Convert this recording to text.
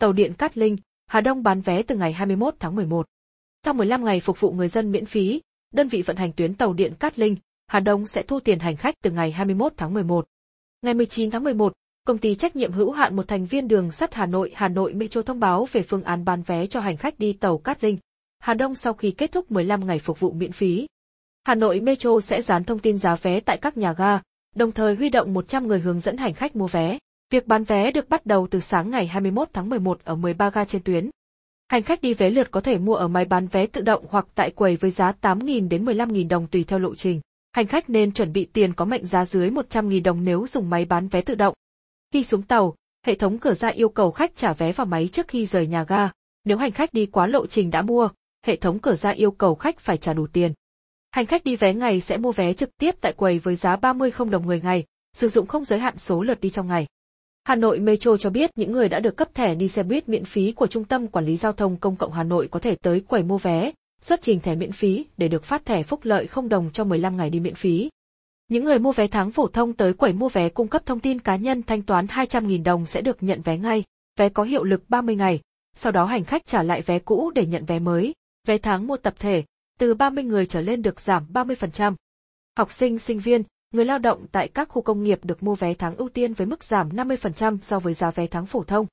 tàu điện Cát Linh, Hà Đông bán vé từ ngày 21 tháng 11. Trong 15 ngày phục vụ người dân miễn phí, đơn vị vận hành tuyến tàu điện Cát Linh, Hà Đông sẽ thu tiền hành khách từ ngày 21 tháng 11. Ngày 19 tháng 11, công ty trách nhiệm hữu hạn một thành viên đường sắt Hà Nội Hà Nội Metro thông báo về phương án bán vé cho hành khách đi tàu Cát Linh, Hà Đông sau khi kết thúc 15 ngày phục vụ miễn phí. Hà Nội Metro sẽ dán thông tin giá vé tại các nhà ga, đồng thời huy động 100 người hướng dẫn hành khách mua vé. Việc bán vé được bắt đầu từ sáng ngày 21 tháng 11 ở 13 ga trên tuyến. Hành khách đi vé lượt có thể mua ở máy bán vé tự động hoặc tại quầy với giá 8.000 đến 15.000 đồng tùy theo lộ trình. Hành khách nên chuẩn bị tiền có mệnh giá dưới 100.000 đồng nếu dùng máy bán vé tự động. Khi xuống tàu, hệ thống cửa ra yêu cầu khách trả vé vào máy trước khi rời nhà ga. Nếu hành khách đi quá lộ trình đã mua, hệ thống cửa ra yêu cầu khách phải trả đủ tiền. Hành khách đi vé ngày sẽ mua vé trực tiếp tại quầy với giá 30 không đồng người ngày, sử dụng không giới hạn số lượt đi trong ngày. Hà Nội Metro cho biết những người đã được cấp thẻ đi xe buýt miễn phí của Trung tâm Quản lý Giao thông Công cộng Hà Nội có thể tới quầy mua vé, xuất trình thẻ miễn phí để được phát thẻ phúc lợi không đồng cho 15 ngày đi miễn phí. Những người mua vé tháng phổ thông tới quầy mua vé cung cấp thông tin cá nhân thanh toán 200.000 đồng sẽ được nhận vé ngay, vé có hiệu lực 30 ngày, sau đó hành khách trả lại vé cũ để nhận vé mới. Vé tháng mua tập thể, từ 30 người trở lên được giảm 30%. Học sinh, sinh viên, người lao động tại các khu công nghiệp được mua vé tháng ưu tiên với mức giảm 50% so với giá vé tháng phổ thông.